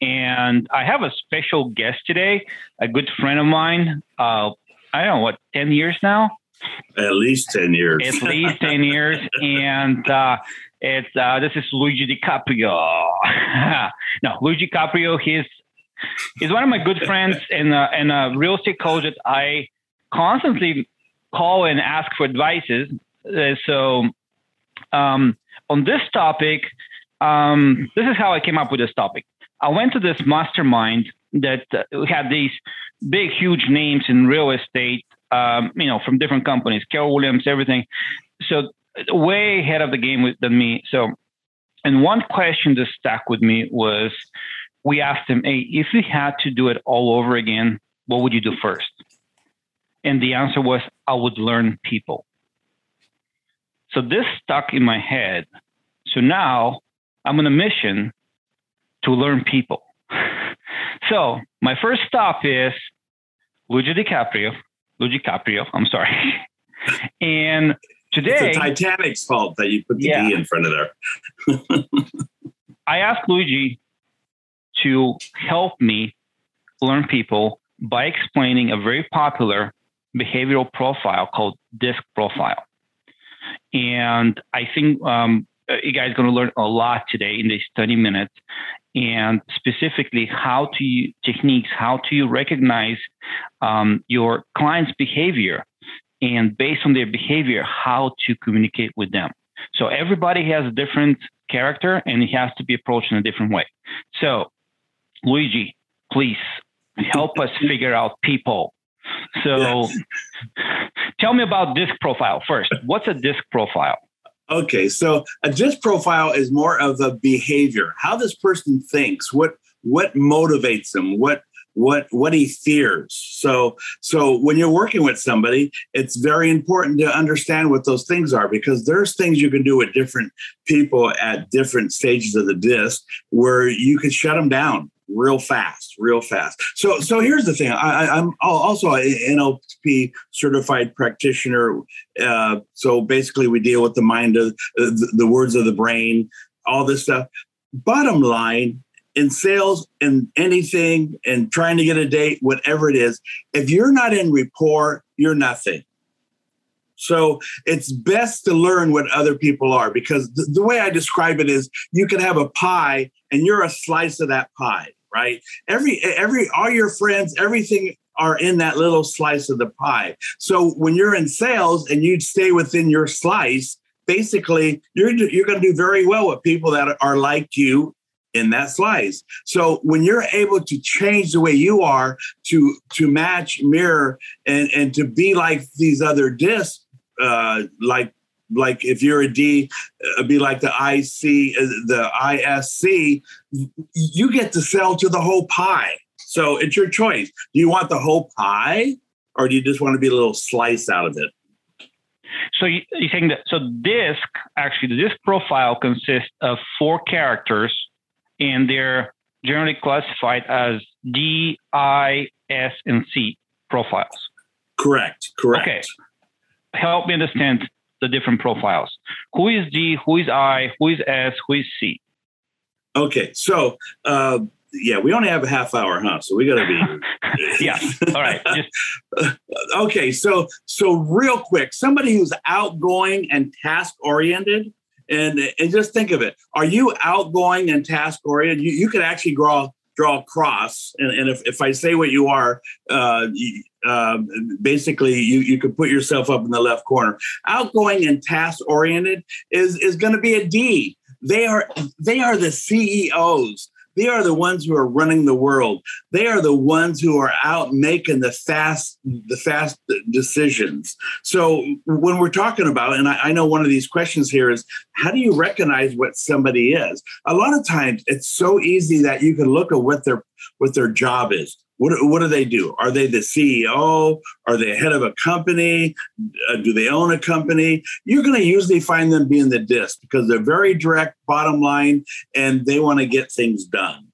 and I have a special guest today, a good friend of mine. Uh, I don't know what, ten years now. At least ten years. At least ten years, and uh, it's uh, this is Luigi DiCaprio. no, Luigi Caprio. He's he's one of my good friends and uh, and a real estate coach that I constantly call and ask for advices. Uh, so um, on this topic, um, this is how I came up with this topic. I went to this mastermind that uh, had these big, huge names in real estate, um, you know, from different companies, Keller Williams, everything. So way ahead of the game with, than me. So, and one question that stuck with me was, we asked him, "Hey, if you had to do it all over again, what would you do first? And the answer was, I would learn people. So this stuck in my head. So now I'm on a mission to learn people. So my first stop is Luigi DiCaprio. Luigi Caprio, I'm sorry. and today it's Titanic's fault that you put the yeah, D in front of there. I asked Luigi to help me learn people by explaining a very popular behavioral profile called DISC profile. And I think um, you guys are going to learn a lot today in these 30 minutes and specifically how to use techniques, how to you recognize um, your client's behavior and based on their behavior, how to communicate with them. So everybody has a different character and it has to be approached in a different way. So Luigi, please help us figure out people. So yes. tell me about disc profile first. What's a disc profile? Okay, so a disc profile is more of a behavior, how this person thinks, what what motivates them, what what what he fears. So so when you're working with somebody, it's very important to understand what those things are because there's things you can do with different people at different stages of the disc where you can shut them down real fast, real fast. So, so here's the thing. I, am also an NLP certified practitioner. Uh, so basically, we deal with the mind of uh, the, the words of the brain, all this stuff. Bottom line, in sales and anything and trying to get a date, whatever it is, if you're not in rapport, you're nothing. So it's best to learn what other people are because the, the, way I describe it is you can have a pie and you're a slice of that pie right? Every every all your friends, everything are in that little slice of the pie. So when you're in sales and you stay within your slice, basically you're you're going to do very well with people that are like you in that slice. So when you're able to change the way you are to to match mirror and and to be like these other discs uh like like if you're a D, uh, be like the IC, uh, the ISC, you get to sell to the whole pie. So it's your choice. Do you want the whole pie or do you just want to be a little slice out of it? So you, are saying that so disc actually the disc profile consists of four characters and they're generally classified as D, I, S, and C profiles. Correct. Correct. Okay. Help me understand the different profiles. Who is D? Who is I? Who is S? Who is C? Okay, so uh, yeah, we only have a half hour, huh? So we got to be. yeah. All right. Just... okay, so so real quick, somebody who's outgoing and task oriented. And, and just think of it. Are you outgoing and task oriented? You, you could actually draw draw a cross. And, and if, if I say what you are, uh, uh, basically you, you could put yourself up in the left corner. Outgoing and task oriented is, is going to be a D. They are they are the CEOs. They are the ones who are running the world. They are the ones who are out making the fast, the fast decisions. So when we're talking about, and I, I know one of these questions here is, how do you recognize what somebody is? A lot of times, it's so easy that you can look at what their what their job is What, what do they do? Are they the CEO? Are they head of a company? Uh, do they own a company? You're going to usually find them being the disc because they're very direct, bottom line, and they want to get things done.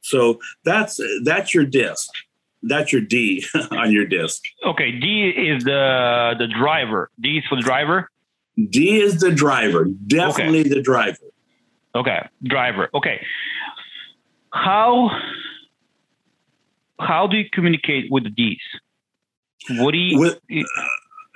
So that's that's your disc. That's your D on your disc. Okay, D is the the driver. D is for the driver. D is the driver. Definitely okay. the driver. Okay, driver. Okay. How how do you communicate with these? What do you? With,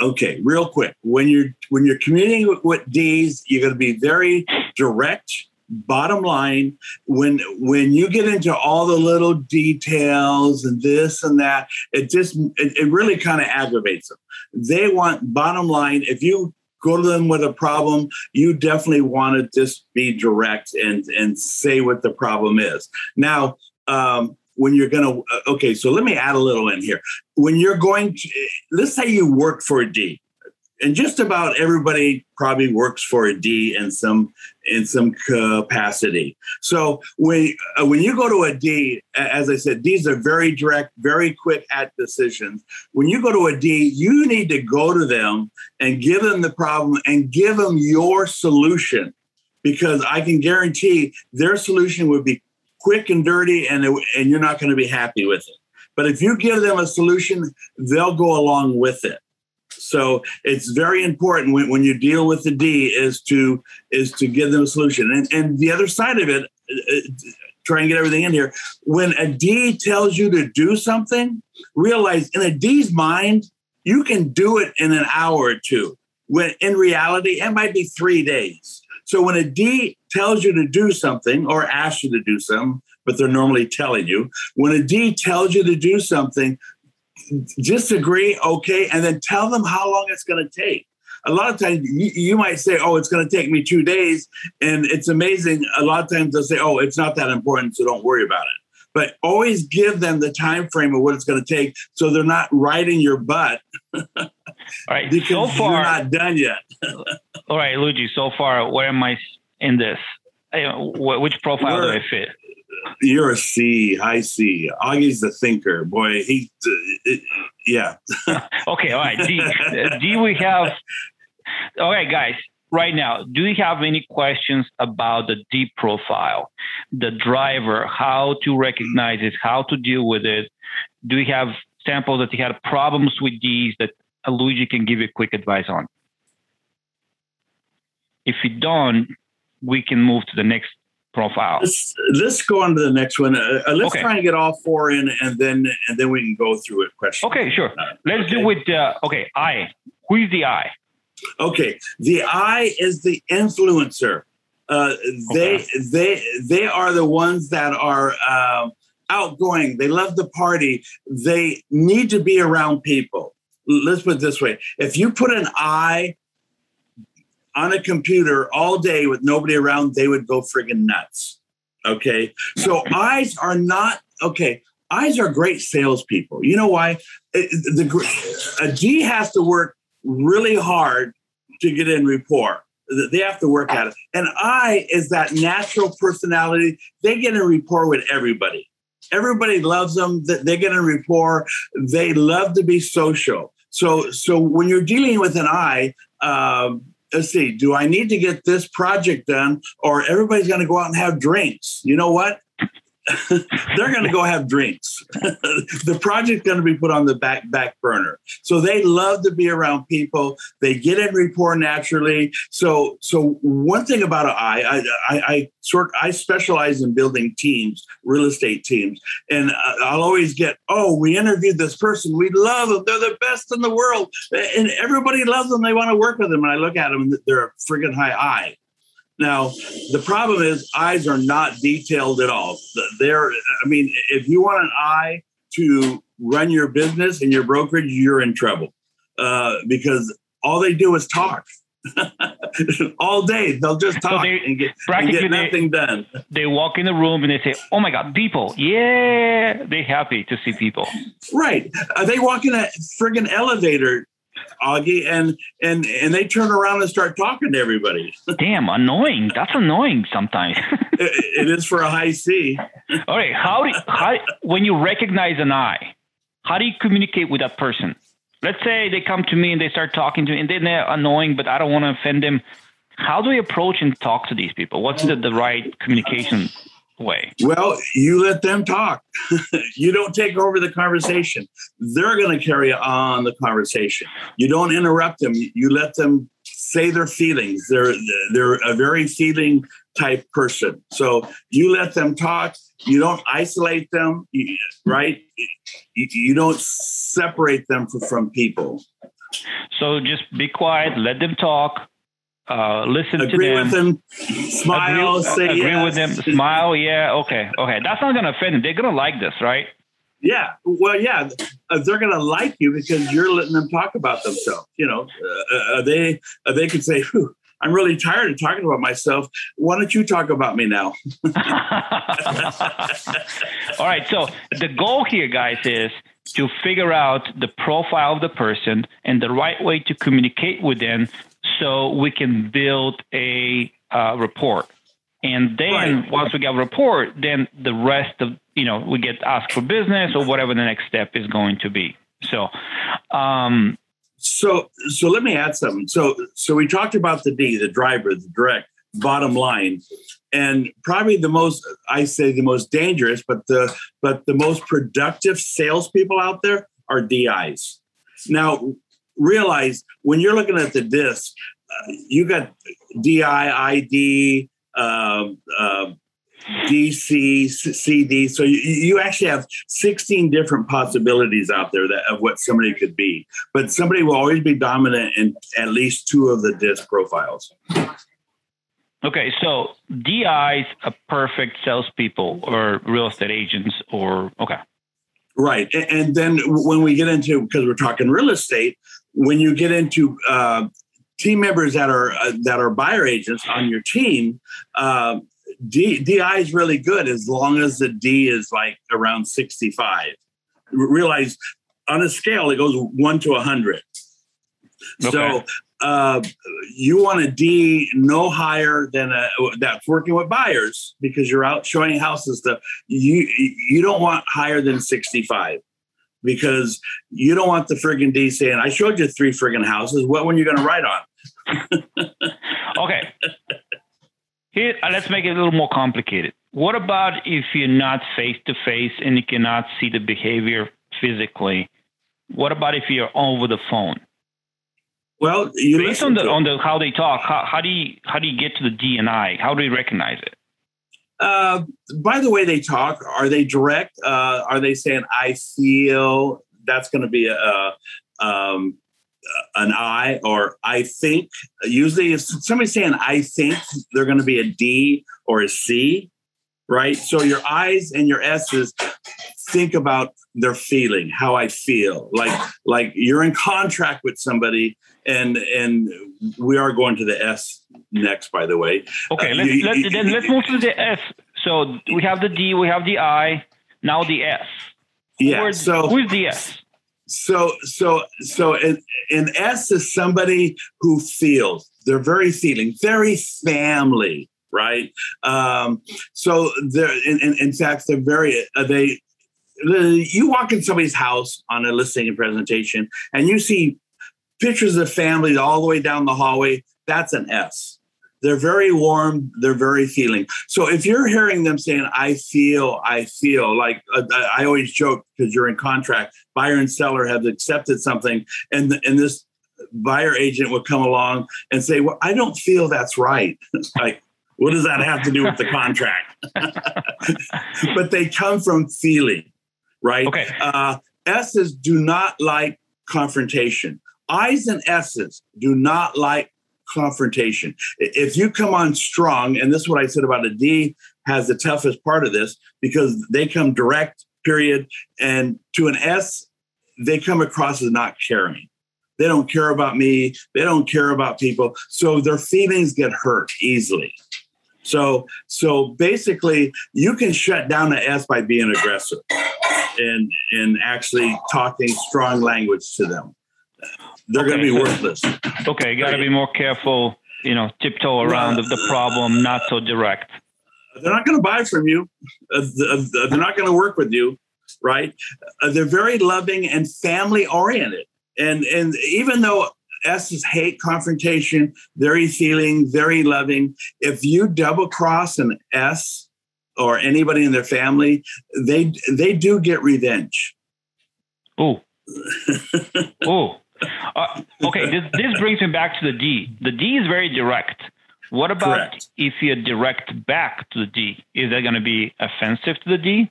okay, real quick. When you're when you're communicating with, with D's, you're going to be very direct. Bottom line, when when you get into all the little details and this and that, it just it, it really kind of aggravates them. They want bottom line. If you go to them with a problem, you definitely want to just be direct and and say what the problem is. Now, um, when you're going to uh, okay so let me add a little in here. When you're going to let's say you work for a d and just about everybody probably works for a d in some in some capacity. So when uh, when you go to a d as i said d's are very direct very quick at decisions. When you go to a d you need to go to them and give them the problem and give them your solution because i can guarantee their solution would be quick and dirty, and and you're not going to be happy with it. But if you give them a solution, they'll go along with it. So it's very important when, when you deal with the D is to is to give them a solution. And and the other side of it, uh, try and get everything in here. When a D tells you to do something, realize in a D's mind, you can do it in an hour or two. When in reality, it might be three days. So when a D tells you to do something or asks you to do something, but they're normally telling you, when a D tells you to do something, disagree, okay, and then tell them how long it's going to take. A lot of times you, might say, oh, it's going to take me two days. And it's amazing. A lot of times they'll say, oh, it's not that important, so don't worry about it but always give them the time frame of what it's going to take so they're not riding your butt all right so far you're not done yet all right luigi so far where am i in this which profile do i fit you're a C, high C. Augie's the thinker. Boy, he, uh, yeah. okay, all right. D, D, we have. All right, guys right now, do you have any questions about the D profile, the driver, how to recognize it, how to deal with it? Do you have samples that you had problems with these that Luigi can give you quick advice on? If you don't, we can move to the next profile. Let's, let's go on to the next one. Uh, uh let's okay. try and get all four in, and then and then we can go through it. Question. Okay, sure. Uh, let's okay. do with uh, okay. I. Who is the I? Okay, the I is the influencer. Uh, they okay. they they are the ones that are uh, outgoing. They love the party. They need to be around people. Let's put it this way: if you put an I on a computer all day with nobody around, they would go friggin' nuts. Okay, so eyes are not okay. Eyes are great salespeople. You know why? The a G has to work really hard to get in rapport. They have to work at it. And I is that natural personality. They get in rapport with everybody. Everybody loves them. They get in rapport. They love to be social. So, so when you're dealing with an I, um, let's see, do I need to get this project done, or everybody's going to go out and have drinks? You know what? they're going to go have drinks. the project's going to be put on the back back burner. So they love to be around people. They get in rapport naturally. So so one thing about I, I, I, I sort I specialize in building teams, real estate teams, and I'll always get oh we interviewed this person, we love them, they're the best in the world, and everybody loves them. They want to work with them, and I look at them, they're a friggin' high I. Now, the problem is eyes are not detailed at all. They're, I mean, if you want an eye to run your business and your brokerage, you're in trouble uh, because all they do is talk. all day they'll just talk so they, and, get, and get nothing they, done. They walk in the room and they say, "Oh my God, people! Yeah, they're happy to see people." Right? Uh, they walk in a friggin' elevator Augie, and and and they turn around and start talking to everybody. Damn, annoying. That's annoying sometimes. it, it is for a high C. All right, how do how when you recognize an eye, how do you communicate with that person? Let's say they come to me and they start talking to me, and they're annoying, but I don't want to offend them. How do we approach and talk to these people? What's the, the right communication way? Well, you let them talk. you don't take over the conversation. They're going to carry on the conversation. You don't interrupt them. You let them say their feelings. They're they're a very feeling type person. So you let them talk. You don't isolate them, right? You, don't separate them from people. So just be quiet. Let them talk uh, listen agree to them, with them, smile, agree, say agree yes. with them, smile. Yeah, okay, okay. That's not gonna offend them. They're gonna like this, right? Yeah, well, yeah, uh, they're gonna like you because you're letting them talk about themselves. You know, uh, uh they uh, they could say, "I'm really tired of talking about myself. Why don't you talk about me now?" All right. So the goal here, guys, is to figure out the profile of the person and the right way to communicate with them so we can build a uh, rapport. And then right. once we get a rapport, then the rest of, you know, we get asked for business or whatever the next step is going to be. So, um, so, so let me add something. So, so we talked about the D, the driver, the direct bottom line, and probably the most, I say the most dangerous, but the, but the most productive salespeople out there are DIs. Now, realize when you're looking at the disc, uh, you got DI, ID, um, uh, DC, CD. So you, you actually have 16 different possibilities out there that, of what somebody could be. But somebody will always be dominant in at least two of the disc profiles. Okay, so DIs are perfect salespeople or real estate agents, or okay. Right. And then when we get into, because we're talking real estate, when you get into uh, team members that are uh, that are buyer agents on your team, uh, D, DI is really good as long as the D is like around 65. Realize on a scale it goes one to 100. Okay. So uh, you want a D no higher than a that's working with buyers because you're out showing houses stuff. You you don't want higher than 65 because you don't want the friggin' D saying, I showed you three friggin' houses. What one you going to write on? okay. Here, uh, let's make it a little more complicated. What about if you're not face to face and you cannot see the behavior physically? What about if you're over the phone? Well, you based on the on the how they talk, how, how do you how do you get to the DNI? How do you recognize it? Uh, by the way they talk, are they direct? Uh, are they saying "I feel"? That's going to be a, um, an I or I think. Usually, if somebody's saying "I think," they're going to be a D or a C, right? So your I's and your S's think about their feeling, how I feel, like like you're in contract with somebody, and and we are going to the S next, by the way. Okay, let's, uh, let, then let's move to the S. So we have the D, we have the I, now the S. Yeah. Where's, so who's the S? So so so an, an S is somebody who feels. They're very feeling, very family, right? Um, so they're in, in, in fact they're very uh, they you walk in somebody's house on a listing and presentation and you see pictures of families all the way down the hallway, that's an S. They're very warm. They're very feeling. So if you're hearing them saying, I feel, I feel, like uh, I always joke because you're in contract, buyer and seller have accepted something, and, and this buyer agent would come along and say, Well, I don't feel that's right. like, what does that have to do with the contract? but they come from feeling, right? Okay. Uh, S's do not like confrontation. I's and S's do not like confrontation. If you come on strong, and this is what I said about a D has the toughest part of this because they come direct, period. And to an S, they come across as not caring. They don't care about me. They don't care about people. So their feelings get hurt easily. So, so basically, you can shut down the S by being aggressive and and actually talking strong language to them. they're going to be worthless. Okay, you got to be more careful. You know, tiptoe around the, the problem, not so direct. They're not going to buy from you. Uh, uh, they're not going to work with you, right? Uh, they're very loving and family oriented. And and even though S's hate confrontation, very feeling, very loving. If you double cross an S or anybody in their family, they they do get revenge. Oh, oh, Uh, okay, this, this brings me back to the D. The D is very direct. What about Correct. if you direct back to the D? Is that going to be offensive to the D?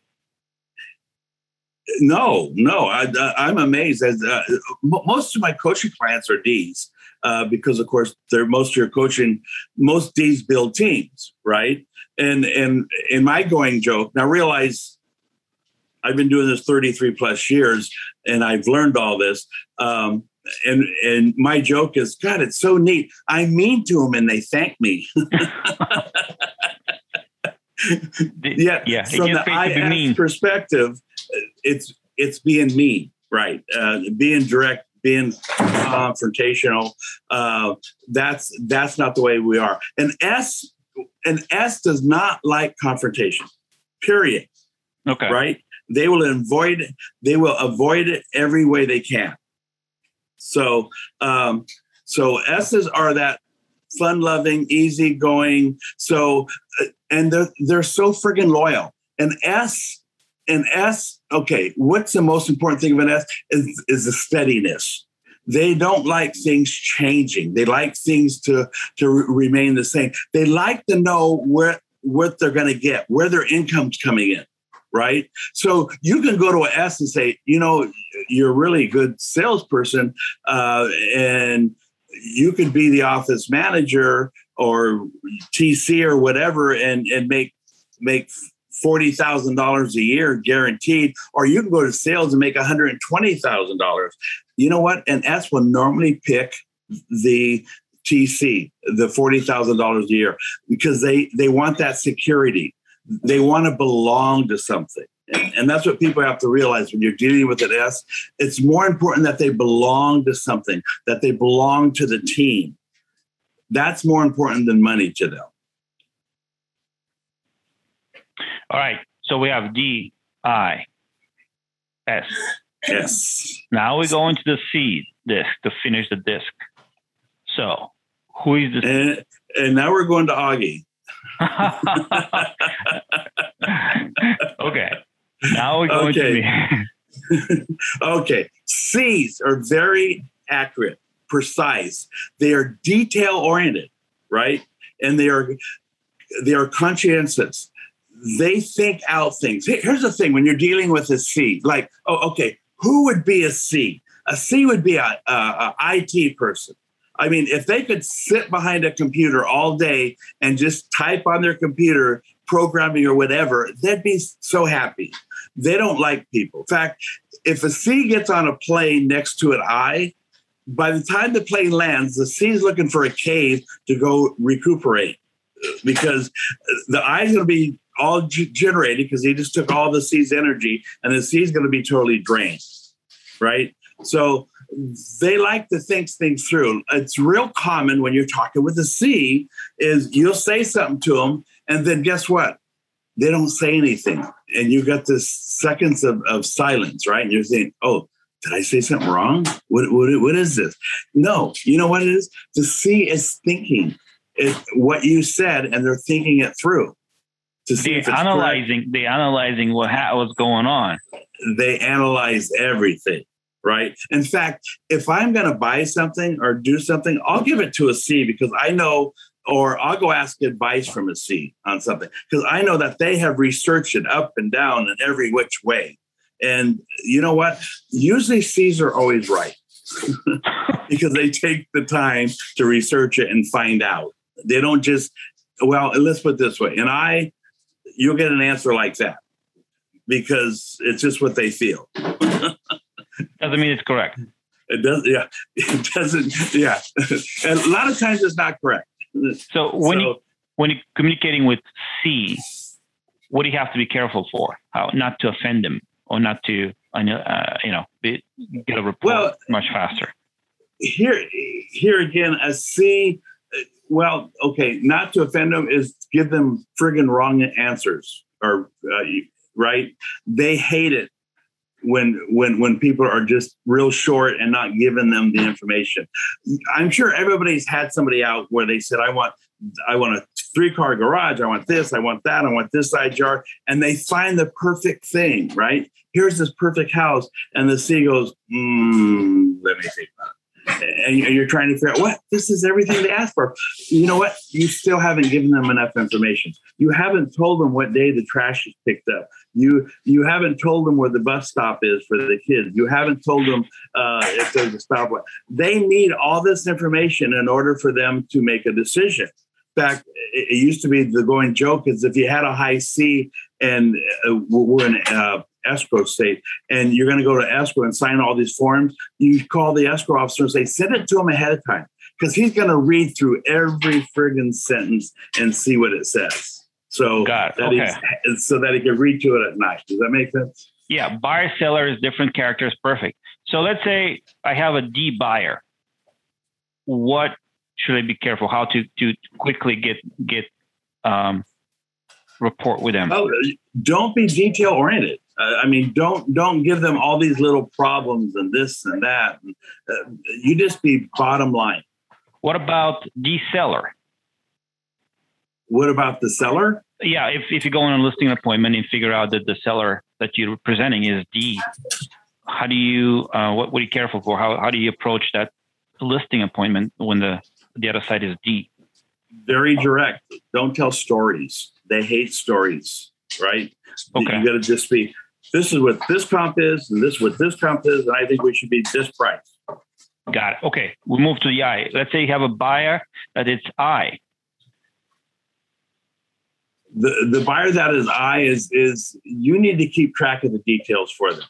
No, no, I, I'm amazed. As uh, mo- most of my coaching clients are D's uh, because, of course, they're most of your coaching. Most D's build teams, right? And and in my going joke, now realize I've been doing this 33 plus years, and I've learned all this. Um, and and my joke is, God, it's so neat. I mean to them, and they thank me. Yeah, Yeah, From the gets paid to be mean. perspective, it's it's being mean, right? Uh, being direct, being confrontational. Uh, that's that's not the way we are. And S, and S does not like confrontation. Period. Okay. Right? They will avoid it. They will avoid it every way they can. So, um, so S's are that fun-loving, easy going. So, uh, and they're they're so friggin' loyal. And S, and S. Okay, what's the most important thing of an S is is the steadiness. They don't like things changing. They like things to to re- remain the same. They like to know where what they're going to get, where their income's coming in right? So you can go to an S and say, you know, you're a really good salesperson, uh, and you could be the office manager or TC or whatever, and and make make forty thousand dollars a year guaranteed, or you can go to sales and make one hundred and twenty thousand dollars. You know what? An S will normally pick the TC, the forty thousand dollars a year, because they they want that security they want to belong to something. And, and that's what people have to realize when you're dealing with an S. It's more important that they belong to something, that they belong to the team. That's more important than money to them. All right. So we have D, I, S. Yes. Now we go into the C disc to finish the disc. So who is the And, and now we're going to Augie. okay. Now we're going Okay. to me. okay. C's are very accurate, precise. They are detail oriented, right? And they are they are conscientious. They think out things. Here's the thing: when you're dealing with a C, like, oh, okay, who would be a C? A C would be a, a, a IT person. I mean, if they could sit behind a computer all day and just type on their computer, programming or whatever, they'd be so happy. They don't like people. In fact, if a C gets on a plane next to an I, by the time the plane lands, the C is looking for a cave to go recuperate because the I is going to be all g- generated because he just took all the sea's energy and the sea's going to be totally drained, right? So they like to think things through. It's real common when you're talking with a C is you'll say something to them and then guess what? They don't say anything. And you got this seconds of, of silence, right? And you're saying, oh, did I say something wrong? What, what, what is this? No, you know what it is? The C is thinking it, what you said and they're thinking it through to see They're if it's correct. analyzing. Analyzing what ha- what's going on. They analyze everything, right? In fact, if I'm going to buy something or do something, I'll give it to a C because I know, or I'll go ask advice from a C on something because I know that they have researched it up and down and every which way. And you know what? Usually C's are always right because they take the time to research it and find out. They don't just, well, let's put it this way. And I, you'll get an answer like that because it's just what they feel. Doesn't mean it's correct. It does, yeah. It doesn't, yeah. And a lot of times it's not correct. So when you when you're communicating with C, what do you have to be careful for? How not to offend them or not to uh, you know be, get a rapport Well- much faster. here, here again, a C. Well, okay, not to offend them is give them friggin' wrong answers, or uh, right? They hate it when when when people are just real short and not giving them the information. I'm sure everybody's had somebody out where they said, "I want I want a three car garage. I want this. I want that. I want this side yard," and they find the perfect thing. Right? Here's this perfect house, and the C goes, mm, "Let me it." And you're trying to figure out what this is everything they asked for. You know what? You still haven't given them enough information. You haven't told them what day the trash is picked up. You you haven't told them where the bus stop is for the kids. You haven't told them uh, if there's a stoplight. They need all this information in order for them to make a decision. In fact, it used to be the going joke is if you had a high C and uh, we're in uh, escrow state and you're going to go to escrow and sign all these forms, you call the escrow officer and say, send it to him ahead of time because he's going to read through every friggin' sentence and see what it says. So that okay. so that he can read to it at night. Does that make sense? Yeah, buyer seller is different characters. Perfect. So let's say I have a D buyer. What should I be careful? How to to quickly get get um, rapport with them? Oh, don't be detail oriented. Uh, I mean, don't don't give them all these little problems and this and that. Uh, you just be bottom line. What about the seller? What about the seller? Yeah, if, if you go on a listing appointment and figure out that the seller that you're presenting is D, how do you uh, what, what are you careful for? How how do you approach that listing appointment when the the other side is D? Very direct. Don't tell stories. They hate stories, right? Okay. You got to just be this is what this comp is, and this is what this comp is, and I think we should be this price. Got it. Okay, we move to the I. Let's say you have a buyer that it's I. The the buyer that is I is is you need to keep track of the details for them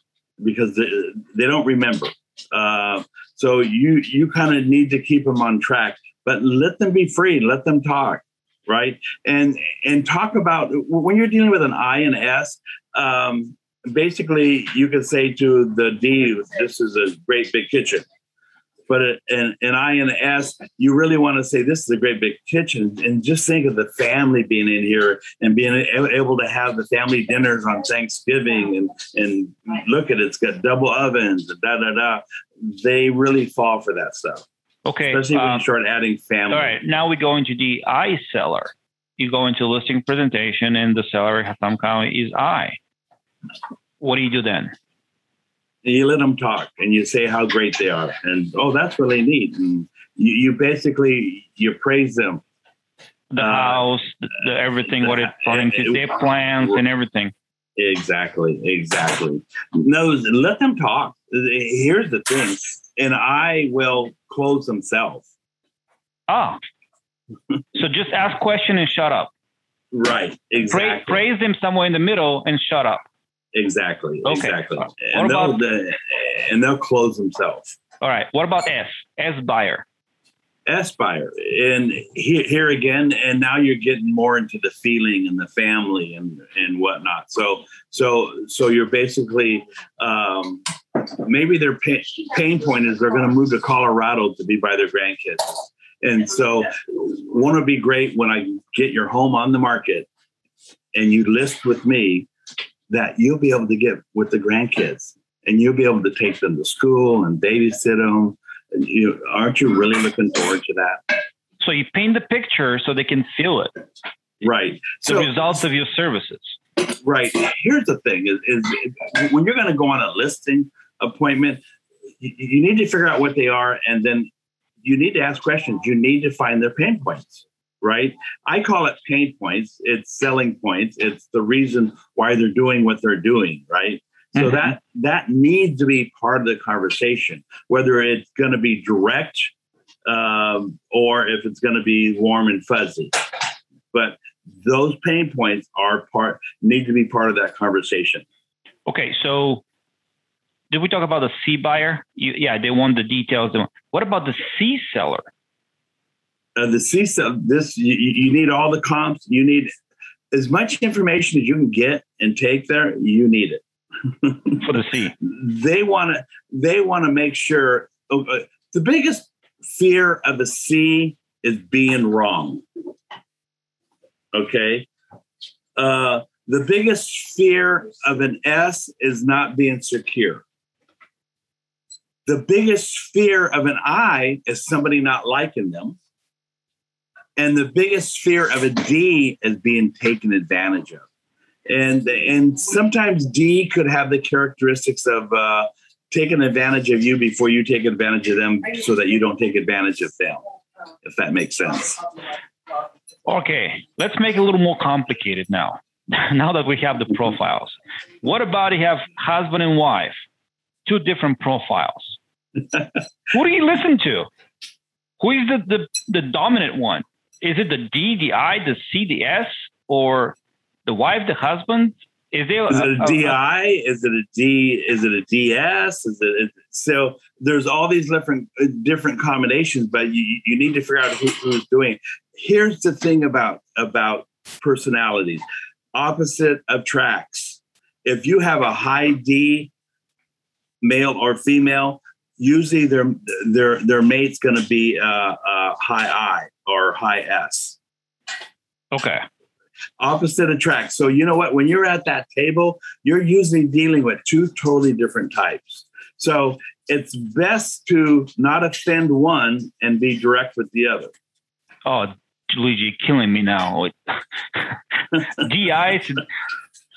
because they, they don't remember. Uh, so you you kind of need to keep them on track, but let them be free. Let them talk right? And and talk about when you're dealing with an I and S. Um, basically, you can say to the D, "This is a great big kitchen." But an, an I and S, you really want to say this is a great big kitchen, and just think of the family being in here and being able to have the family dinners on Thanksgiving, and and look at it, it's got double ovens, da da da. They really fall for that stuff. Okay. Especially when you uh, start adding family. All right. Now we go into the I seller. You go into listing presentation and the seller has some kind is I. What do you do then? You let them talk and you say how great they are. And oh, that's really neat. And you, you basically you praise them. The uh, house, the, the everything, what it's to their plans and everything. Exactly, exactly. No, let them talk. Here's the thing and I will close themselves. Ah. so just ask question and shut up. Right. Exactly. praise them somewhere in the middle and shut up. Exactly. Okay. Exactly. And they'll, about, and they'll close themselves. All right. What about S? S buyer. S buyer. And here, here again, and now you're getting more into the feeling and the family and, and whatnot. So, so, so you're basically, um, maybe their pain, pain point is they're going to move to Colorado to be by their grandkids. And so, won't it be great when I get your home on the market and you list with me that you'll be able to get with the grandkids and you'll be able to take them to school and babysit them. And you aren't you really looking forward to that? So you paint the picture so they can feel it. Right. The so, results of your services. Right. Here's the thing: is, is when you're going to go on a listing, appointment, you, you need to figure out what they are, and then you need to ask questions. You need to find their pain points right? I call it pain points. It's selling points. It's the reason why they're doing what they're doing, right? So mm-hmm. that that needs to be part of the conversation, whether it's going to be direct um, or if it's going to be warm and fuzzy. But those pain points are part need to be part of that conversation. Okay, so did we talk about the C buyer? You, yeah, they want the details. What about the C seller? Uh, the C seller, this you, you need all the comps. You need as much information as you can get and take there. You need it for the C. They want to. They want to make sure. Oh, uh, the biggest fear of a C is being wrong. Okay. Uh, the biggest fear of an S is not being secure. The biggest fear of an I is somebody not liking them. And the biggest fear of a D is being taken advantage of. And, and sometimes D could have the characteristics of uh, taking advantage of you before you take advantage of them so that you don't take advantage of them, if that makes sense. Okay, let's make it a little more complicated now. now that we have the profiles, what about you have husband and wife, two different profiles? Who do you listen to? Who is the, the, the dominant one? Is it the D, the I, the C, the S, or the wife, the husband? Is, there is it a, a DI? Is it a D? Is it a DS? Is it so? There's all these different uh, different combinations, but you, you need to figure out who, who's doing. Here's the thing about about personalities: opposite attracts. If you have a high D, male or female, usually their their their mate's going to be a, a high I or high S. Okay. Opposite attract. So you know what? When you're at that table, you're usually dealing with two totally different types. So it's best to not offend one and be direct with the other. Oh, Luigi, killing me now. DI.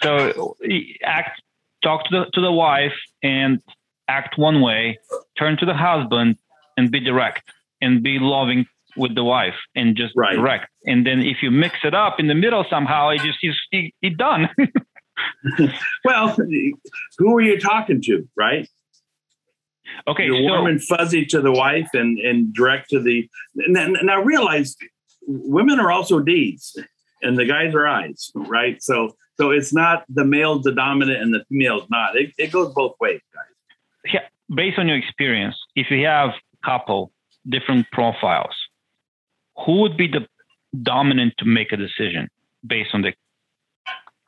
So act, talk to the to the wife and act one way. Turn to the husband and be direct and be loving with the wife and just right. direct. And then if you mix it up in the middle somehow, it just he's he, done. well, who are you talking to, right? Okay, you're so, warm and fuzzy to the wife and and direct to the. Now, now realize, women are also deeds, and the guys are eyes, right? So so it's not the male's the dominant and the female's not. It, it goes both ways, guys. Yeah, based on your experience, if you have couple different profiles, who would be the dominant to make a decision based on the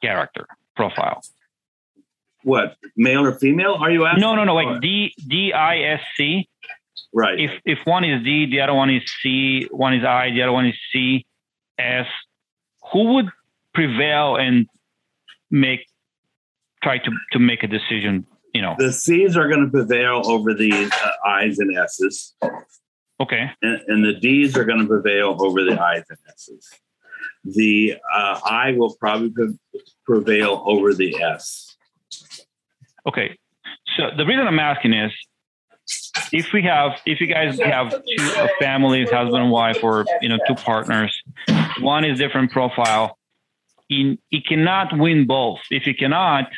character profile? What male or female? Are you asking? No, no, no. Like D D I S C. Right. If if one is D, the other one is C, one is I, the other one is C, S. Who would prevail and make try to to make a decision? You know, the C's are going to prevail over the uh, I's and S's. Okay. And, and the D's are going to prevail over the I's and S's. The uh, I will probably prevail over the S. Okay. So the reason I'm asking is if we have if you guys have two families husband and wife or you know two partners one is different profile you, you cannot win both if you cannot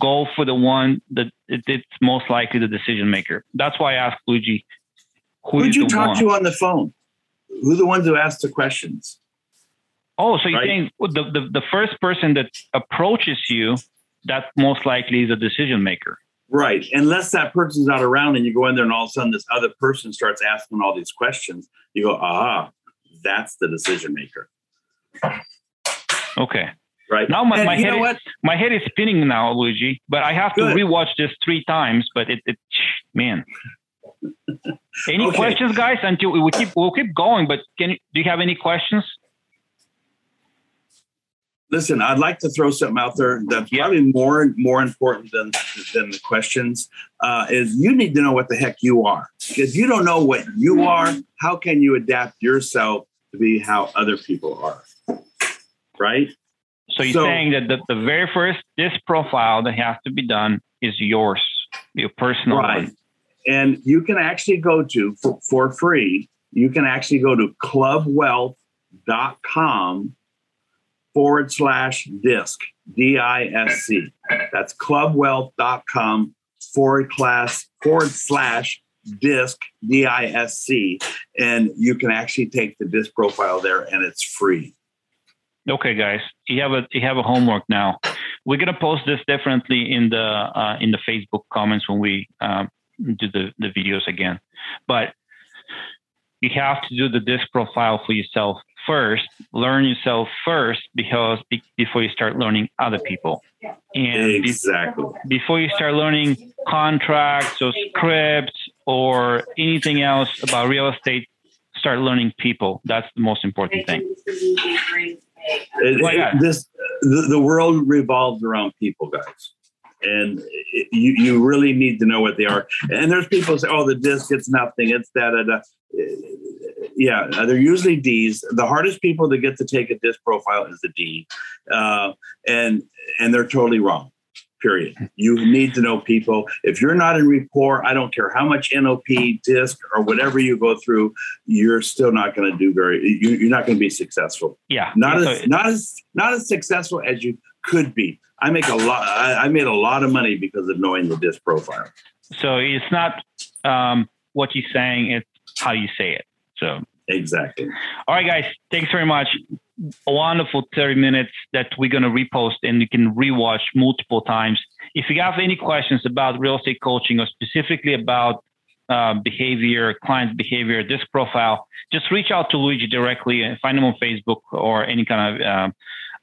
go for the one that it's most likely the decision maker that's why i asked luigi who Who'd you talk one? to on the phone? Who the ones who asked the questions? Oh, so you're right? saying the, the, the first person that approaches you, that most likely is a decision maker. Right. Unless that person's not around and you go in there and all of a sudden this other person starts asking all these questions, you go, ah, that's the decision maker. Okay. Right. Now my, my head is, my head is spinning now, Luigi, but I have Good. to rewatch this three times, but it, it man. Any okay. questions, guys? Until we keep we'll keep going, but can do you have any questions? Listen, I'd like to throw something out there that's yeah. probably more more important than than the questions. Uh, is you need to know what the heck you are. If you don't know what you are, how can you adapt yourself to be how other people are? Right. So you're so, saying that the, the very first this profile that has to be done is yours, your personal right. one. And you can actually go to, for, for free, you can actually go to clubwealth.com forward slash disc, D I S C. That's clubwealth.com forward class forward slash disc, D I S C. And you can actually take the disc profile there and it's free. Okay, guys, you have a you have a homework now. We're gonna post this differently in the uh, in the Facebook comments when we um, do the, the videos again. But you have to do the disc profile for yourself first, learn yourself first, because be, before you start learning other people. And exactly. Be, before you start learning contracts or scripts or anything else about real estate, start learning people. That's the most important thing. It, it, this the, the world revolves around people, guys and it, you you really need to know what they are. And there's people say, "Oh, the disc, it's nothing. It's that." Da. Yeah, they're usually D's. The hardest people to get to take a disc profile is the D, uh, and and they're totally wrong. Period. You need to know people. If you're not in rapport, I don't care how much NLP, disc, or whatever you go through, you're still not going to do very. You, are not going to be successful. Yeah, not as not as not as successful as you could be. I make a lot. I, I made a lot of money because of knowing the disc profile. So it's not um, what you're saying; it's how you say it. So exactly. All right, guys. Thanks very much. A wonderful 30 minutes that we're going to repost and you can rewatch multiple times. If you have any questions about real estate coaching or specifically about uh, behavior, client behavior, disc profile, just reach out to Luigi directly and find him on Facebook or any kind of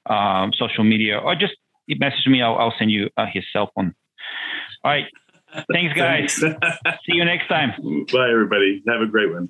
uh, um, social media, or just message me. I'll, I'll send you uh, his cell phone. All right. Thanks, guys. See you next time. Bye, everybody. Have a great one.